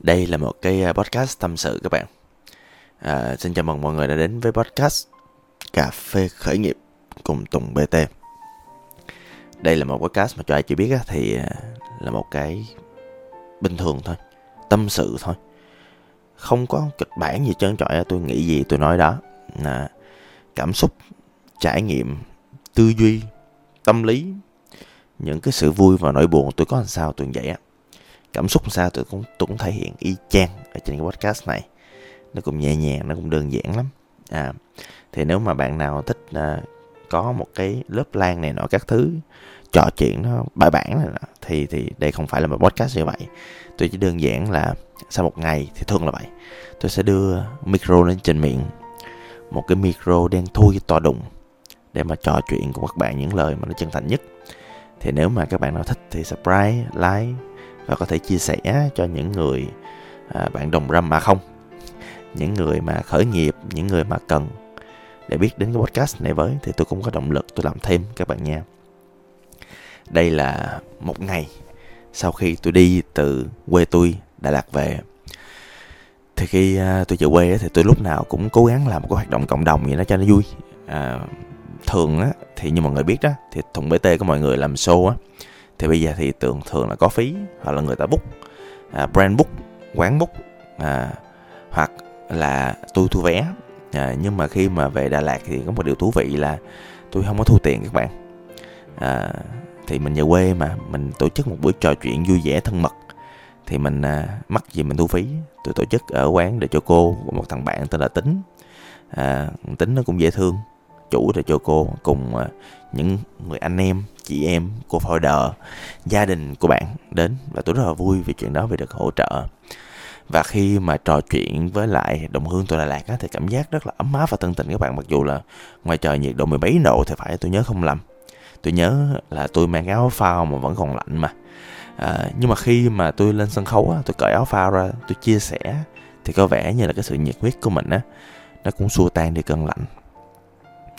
Đây là một cái à, podcast tâm sự các bạn. À, xin chào mừng mọi người đã đến với podcast Cà phê khởi nghiệp cùng Tùng BT. Đây là một podcast mà cho ai chưa biết á, thì à, là một cái bình thường thôi, tâm sự thôi. Không có kịch bản gì trơn trọi, tôi nghĩ gì tôi nói đó. À, cảm xúc, trải nghiệm, tư duy, tâm lý, những cái sự vui và nỗi buồn tôi có làm sao tôi vậy á cảm xúc sao tôi cũng tôi cũng thể hiện y chang ở trên cái podcast này. Nó cũng nhẹ nhàng nó cũng đơn giản lắm. À thì nếu mà bạn nào thích à, có một cái lớp lan này nọ các thứ trò chuyện nó bài bản này nọ, thì thì đây không phải là một podcast như vậy. Tôi chỉ đơn giản là sau một ngày thì thường là vậy. Tôi sẽ đưa micro lên trên miệng một cái micro đen thui to đùng để mà trò chuyện cùng các bạn những lời mà nó chân thành nhất. Thì nếu mà các bạn nào thích thì subscribe like và có thể chia sẻ cho những người à, bạn đồng râm mà không. Những người mà khởi nghiệp những người mà cần để biết đến cái podcast này với thì tôi cũng có động lực tôi làm thêm các bạn nha. Đây là một ngày sau khi tôi đi từ quê tôi Đà Lạt về. Thì khi uh, tôi về quê thì tôi lúc nào cũng cố gắng làm một cái hoạt động cộng đồng gì đó cho nó vui. À, thường á thì như mọi người biết đó thì thùng bt của mọi người làm show á thì bây giờ thì thường thường là có phí hoặc là người ta book à, brand book quán book à, hoặc là tôi thu vé. À, nhưng mà khi mà về Đà Lạt thì có một điều thú vị là tôi không có thu tiền các bạn. À, thì mình về quê mà mình tổ chức một buổi trò chuyện vui vẻ thân mật. Thì mình à, mắc gì mình thu phí. Tôi tổ chức ở quán để cho cô của một thằng bạn tên là tính. À, tính nó cũng dễ thương. Chủ để cho cô cùng à, những người anh em chị em của folder gia đình của bạn đến và tôi rất là vui vì chuyện đó vì được hỗ trợ. Và khi mà trò chuyện với lại đồng hương tôi Đà Lạt á, thì cảm giác rất là ấm áp và thân tình các bạn. Mặc dù là ngoài trời nhiệt độ mười mấy độ thì phải tôi nhớ không lầm. Tôi nhớ là tôi mang áo phao mà vẫn còn lạnh mà. À, nhưng mà khi mà tôi lên sân khấu á, tôi cởi áo phao ra tôi chia sẻ thì có vẻ như là cái sự nhiệt huyết của mình á nó cũng xua tan đi cơn lạnh.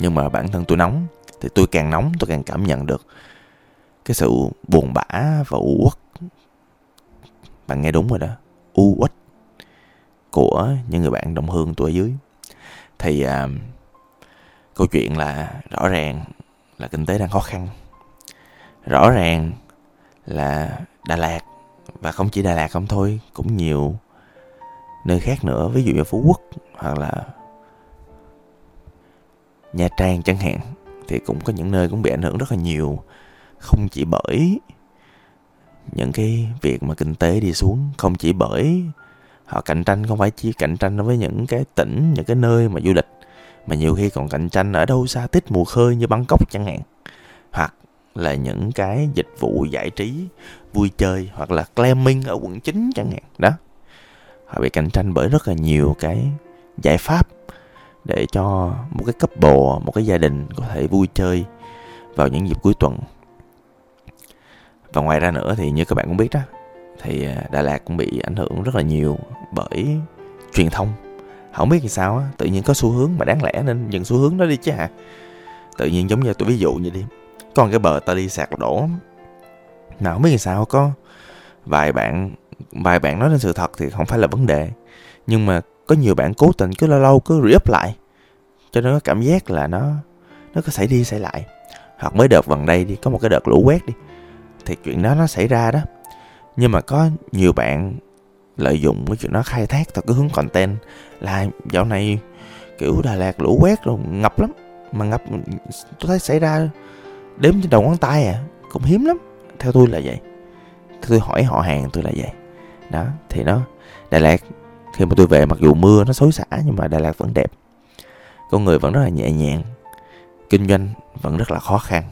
Nhưng mà bản thân tôi nóng thì tôi càng nóng tôi càng cảm nhận được cái sự buồn bã và u uất. Bạn nghe đúng rồi đó u uất của những người bạn đồng hương tôi ở dưới. Thì à, câu chuyện là rõ ràng là kinh tế đang khó khăn. Rõ ràng là Đà Lạt và không chỉ Đà Lạt không thôi cũng nhiều nơi khác nữa. Ví dụ như Phú Quốc hoặc là Nha Trang chẳng hạn thì cũng có những nơi cũng bị ảnh hưởng rất là nhiều. Không chỉ bởi những cái việc mà kinh tế đi xuống, không chỉ bởi họ cạnh tranh, không phải chỉ cạnh tranh với những cái tỉnh, những cái nơi mà du lịch, mà nhiều khi còn cạnh tranh ở đâu xa tít mùa khơi như Bangkok chẳng hạn. Hoặc là những cái dịch vụ giải trí vui chơi hoặc là glamping ở quận 9 chẳng hạn. Đó. Họ bị cạnh tranh bởi rất là nhiều cái giải pháp để cho một cái cấp bộ một cái gia đình có thể vui chơi vào những dịp cuối tuần. Và ngoài ra nữa thì như các bạn cũng biết đó, thì à, Đà Lạt cũng bị ảnh hưởng rất là nhiều bởi truyền thông. Không biết vì sao á, tự nhiên có xu hướng mà đáng lẽ nên dừng xu hướng đó đi chứ hả? Tự nhiên giống như tôi ví dụ như đi Còn cái bờ ta đi sạc đổ. Nào không biết vì sao, có vài bạn vài bạn nói lên sự thật thì không phải là vấn đề. Nhưng mà có nhiều bạn cố tình cứ lâu lâu cứ re-up lại, cho nên có cảm giác là nó nó có xảy đi xảy lại. Hoặc mới đợt gần đây đi, có một cái đợt lũ quét đi, thì chuyện đó nó xảy ra đó. Nhưng mà có nhiều bạn lợi dụng cái chuyện đó khai thác theo cái hướng content, là dạo này kiểu Đà Lạt lũ quét rồi, ngập lắm. Mà ngập, tôi thấy xảy ra đếm trên đầu ngón tay à cũng hiếm lắm. Theo tôi là vậy. Tôi hỏi họ hàng tôi là vậy. Đó, thì nó Đà Lạt khi mà tôi về mặc dù mưa, nó xối xả, nhưng mà Đà Lạt vẫn đẹp. Con người vẫn rất là nhẹ nhàng, kinh doanh vẫn rất là khó khăn.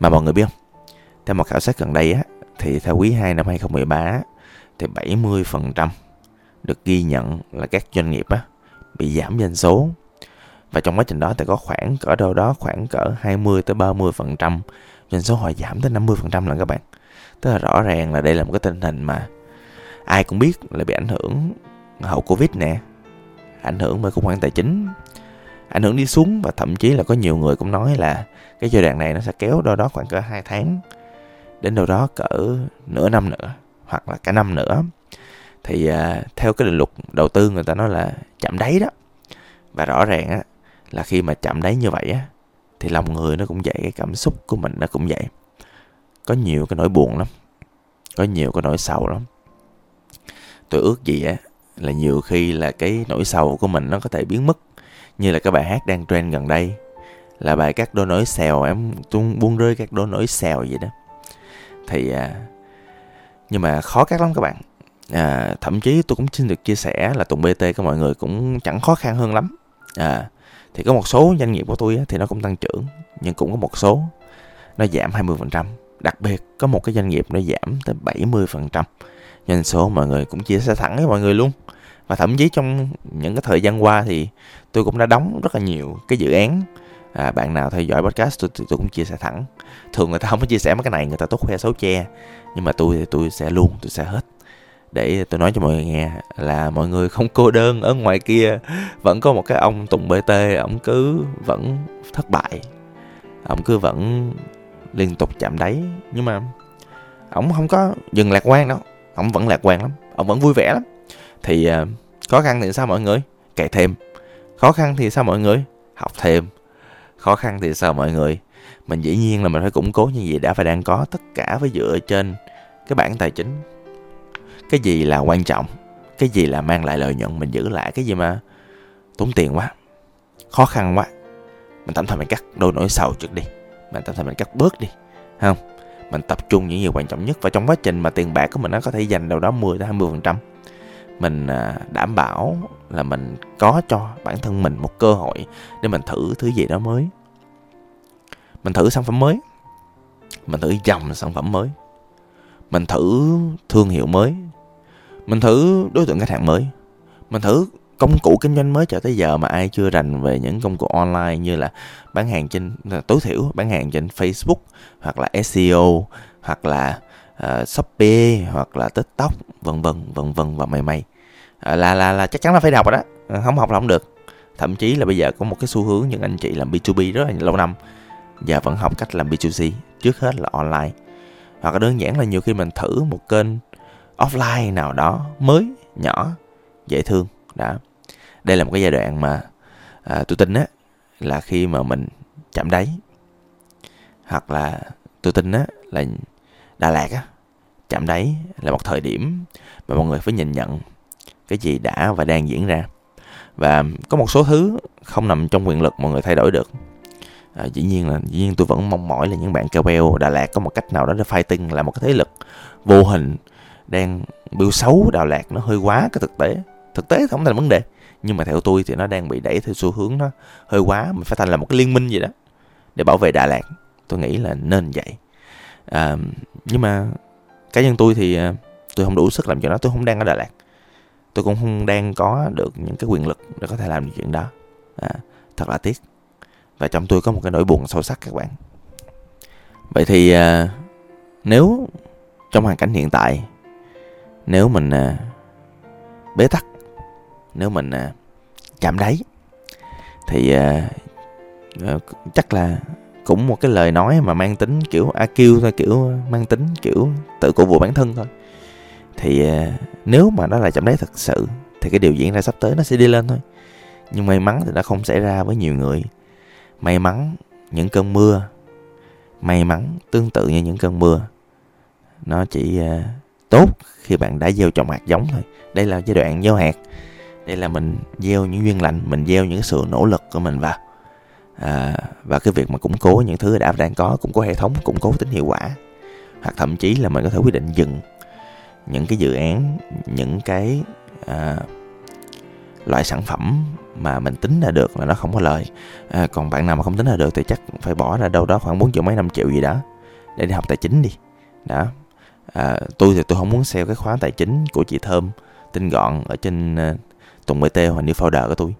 Mà mọi người biết không? Theo một khảo sát gần đây á, thì theo quý 2 năm 2013 thì 70% được ghi nhận là các doanh nghiệp á, bị giảm doanh số. Và trong quá trình đó thì có khoảng cỡ đâu đó khoảng cỡ 20 tới 30% doanh số họ giảm tới 50% là các bạn. Tức là rõ ràng là đây là một cái tình hình mà ai cũng biết là bị ảnh hưởng hậu Covid nè, ảnh hưởng bởi khủng hoảng tài chính, ảnh hưởng đi xuống và thậm chí là có nhiều người cũng nói là cái giai đoạn này nó sẽ kéo đâu đó khoảng cỡ 2 tháng. Đến đâu đó cỡ nửa năm nữa hoặc là cả năm nữa. Thì uh, theo cái định luật đầu tư người ta nói là chạm đáy đó. Và rõ ràng á là khi mà chạm đáy như vậy á thì lòng người nó cũng vậy cái cảm xúc của mình nó cũng vậy. Có nhiều cái nỗi buồn lắm có nhiều cái nỗi sầu lắm. Tôi ước gì á là nhiều khi là cái nỗi sầu của mình nó có thể biến mất như là cái bài hát đang trend gần đây là bài các đôi nỗi xèo em tung buông rơi các đôi nỗi xèo vậy đó. Thì à, nhưng mà khó cắt lắm các bạn. À, thậm chí tôi cũng xin được chia sẻ là tùng bt của mọi người cũng chẳng khó khăn hơn lắm. À, thì có một số doanh nghiệp của tôi á, thì nó cũng tăng trưởng nhưng cũng có một số nó giảm 20% đặc biệt có một cái doanh nghiệp nó giảm tới 70% doanh số mọi người cũng chia sẻ thẳng với mọi người luôn. Và thậm chí trong những cái thời gian qua thì tôi cũng đã đóng rất là nhiều cái dự án. À, bạn nào theo dõi podcast tôi, tôi, tôi cũng chia sẻ thẳng. Thường người ta không có chia sẻ mấy cái này người ta tốt khoe xấu che. Nhưng mà tôi thì tôi sẽ luôn tôi sẽ hết. Để tôi nói cho mọi người nghe là mọi người không cô đơn ở ngoài kia. Vẫn có một cái ông tùng bt ông cứ vẫn thất bại. Ông cứ vẫn liên tục chạm đáy. Nhưng mà ông không có dừng lạc quan đâu ông vẫn lạc quan lắm ông vẫn vui vẻ lắm. Thì uh, khó khăn thì sao mọi người? Cày thêm. Khó khăn thì sao mọi người? Học thêm. Khó khăn thì sao mọi người? Mình dĩ nhiên là mình phải củng cố như vậy đã và đang có tất cả phải dựa trên cái bản tài chính. Cái gì là quan trọng? Cái gì là mang lại lợi nhuận? Mình giữ lại cái gì mà tốn tiền quá. Khó khăn quá. Mình tạm thời mình cắt đôi nỗi sầu trước đi. Mình tạm thời mình cắt bớt đi. Không mình tập trung những gì quan trọng nhất. Và trong quá trình mà tiền bạc của mình nó có thể dành đâu đó 10 đến 20 phần trăm, mình à, đảm bảo là mình có cho bản thân mình một cơ hội để mình thử thứ gì đó mới. Mình thử sản phẩm mới. Mình thử dòng sản phẩm mới. Mình thử thương hiệu mới. Mình thử đối tượng khách hàng mới. Mình thử công cụ kinh doanh mới cho tới giờ mà ai chưa rành về những công cụ online như là bán hàng trên à, tối thiểu bán hàng trên Facebook hoặc là SEO hoặc là uh, Shopee hoặc là TikTok vân vân vân vân và mày mày uh, à, là là là chắc chắn là phải học rồi đó. Không học là không được. Thậm chí là bây giờ có một cái xu hướng những anh chị làm B2B rất là lâu năm và vẫn học cách làm B2C trước hết là online. Hoặc là đơn giản là nhiều khi mình thử một kênh offline nào đó mới nhỏ dễ thương đã đây là một cái giai đoạn mà à, tôi tin á là khi mà mình chạm đáy hoặc là tôi tin á là Đà Lạt á chạm đáy là một thời điểm mà mọi người phải nhìn nhận cái gì đã và đang diễn ra. Và có một số thứ không nằm trong quyền lực mọi người thay đổi được. À, dĩ nhiên là dĩ nhiên tôi vẫn mong mỏi là những bạn KOL Đà Lạt có một cách nào đó để fighting là một cái thế lực vô hình đang biểu xấu Đà Lạt nó hơi quá cái thực tế. Thực tế không thành vấn đề nhưng mà theo tôi thì nó đang bị đẩy theo xu hướng nó hơi quá mình phải thành là một cái liên minh gì đó để bảo vệ Đà Lạt. Tôi nghĩ là nên vậy. À, nhưng mà cá nhân tôi thì à, tôi không đủ sức làm chuyện đó tôi không đang ở Đà Lạt. Tôi cũng không đang có được những cái quyền lực để có thể làm được chuyện đó. À, thật là tiếc. Và trong tôi có một cái nỗi buồn sâu sắc các bạn. Vậy thì à, nếu trong hoàn cảnh hiện tại nếu mình à, bế tắc nếu mình à, chạm đáy thì à, à, chắc là cũng một cái lời nói mà mang tính kiểu AQ thôi kiểu mang tính kiểu tự cổ vũ bản thân thôi. Thì à, nếu mà nó là chạm đáy thật sự thì cái điều diễn ra sắp tới nó sẽ đi lên thôi. Nhưng may mắn thì nó không xảy ra với nhiều người. May mắn những cơn mưa may mắn tương tự như những cơn mưa nó chỉ uh, tốt khi bạn đã gieo trồng hạt giống thôi. Đây là giai đoạn gieo hạt đây là mình gieo những duyên lành mình gieo những sự nỗ lực của mình vào. À, và cái việc mà củng cố những thứ đã đang có củng cố hệ thống củng cố tính hiệu quả hoặc thậm chí là mình có thể quyết định dừng những cái dự án những cái à, loại sản phẩm mà mình tính ra được là nó không có lời. À, còn bạn nào mà không tính ra được thì chắc phải bỏ ra đâu đó khoảng 4 triệu mấy 5 triệu gì đó để đi học tài chính đi. Đó. À, tôi thì tôi không muốn sell cái khóa tài chính của chị thơm tinh gọn ở trên uh, Tùng BT hoặc như founder của tôi.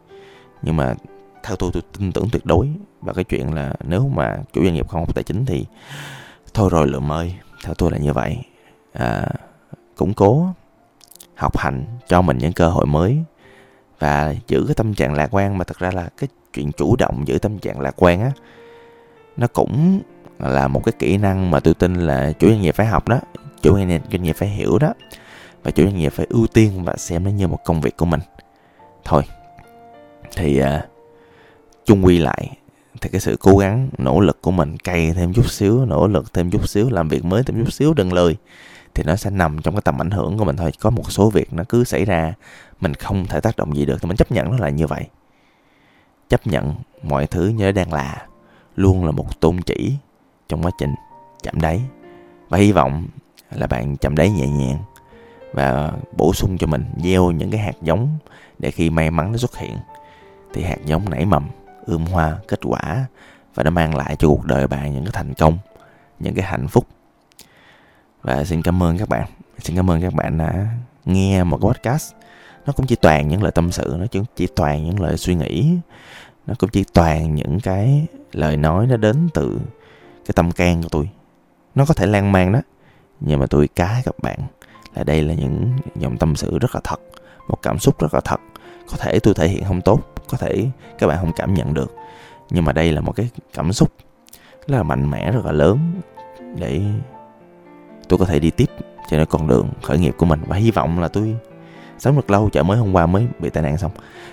Nhưng mà theo tôi tôi tin tưởng tuyệt đối. Và cái chuyện là nếu mà chủ doanh nghiệp không học tài chính thì thôi rồi lượm ơi theo tôi là như vậy. À, củng cố học hành cho mình những cơ hội mới. Và giữ cái tâm trạng lạc quan. Mà thật ra là cái chuyện chủ động giữ tâm trạng lạc quan á nó cũng là một cái kỹ năng mà tôi tin là chủ doanh nghiệp phải học đó. Chủ doanh nghiệp phải hiểu đó. Và chủ doanh nghiệp phải ưu tiên và xem nó như một công việc của mình thôi. Thì uh, chung quy lại thì cái sự cố gắng nỗ lực của mình cày thêm chút xíu nỗ lực thêm chút xíu làm việc mới thêm chút xíu đừng lười thì nó sẽ nằm trong cái tầm ảnh hưởng của mình thôi. Có một số việc nó cứ xảy ra mình không thể tác động gì được thì mình chấp nhận nó là như vậy. Chấp nhận mọi thứ như đang là luôn là một tôn chỉ trong quá trình chạm đáy. Và hy vọng là bạn chạm đáy nhẹ nhàng và bổ sung cho mình gieo những cái hạt giống để khi may mắn nó xuất hiện. Thì hạt giống nảy mầm, ươm hoa, kết quả và nó mang lại cho cuộc đời bạn những cái thành công, những cái hạnh phúc. Và xin cảm ơn các bạn. Xin cảm ơn các bạn đã nghe một cái podcast. Nó cũng chỉ toàn những lời tâm sự, nó cũng chỉ toàn những lời suy nghĩ. Nó cũng chỉ toàn những cái lời nói nó đến từ cái tâm can của tôi. Nó có thể lan man đó, nhưng mà tôi cá các bạn là đây là những dòng tâm sự rất là thật một cảm xúc rất là thật. Có thể tôi thể hiện không tốt có thể các bạn không cảm nhận được nhưng mà đây là một cái cảm xúc rất là mạnh mẽ rất là lớn để tôi có thể đi tiếp trên nên con đường khởi nghiệp của mình. Và hy vọng là tôi sống được lâu chợ mới hôm qua mới bị tai nạn xong.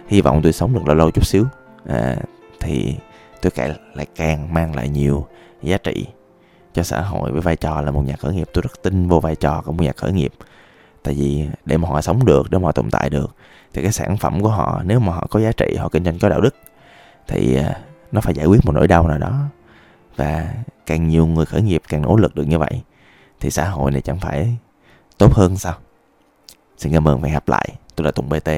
Hy vọng tôi sống được lâu lâu chút xíu. À, thì tôi càng lại càng mang lại nhiều giá trị cho xã hội với vai trò là một nhà khởi nghiệp. Tôi rất tin vô vai trò của một nhà khởi nghiệp. Tại vì để mà họ sống được, để mà họ tồn tại được, thì cái sản phẩm của họ, nếu mà họ có giá trị, họ kinh doanh có đạo đức, thì à, nó phải giải quyết một nỗi đau nào đó. Và càng nhiều người khởi nghiệp, càng nỗ lực được như vậy, thì xã hội này chẳng phải tốt hơn sao? Xin cảm ơn và hẹn gặp lại. Tôi là tùng bt